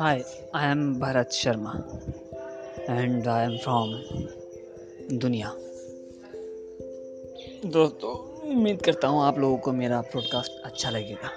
Hi, I am Bharat Sharma and I am from दुनिया दोस्तों उम्मीद करता हूँ आप लोगों को मेरा पॉडकास्ट अच्छा लगेगा।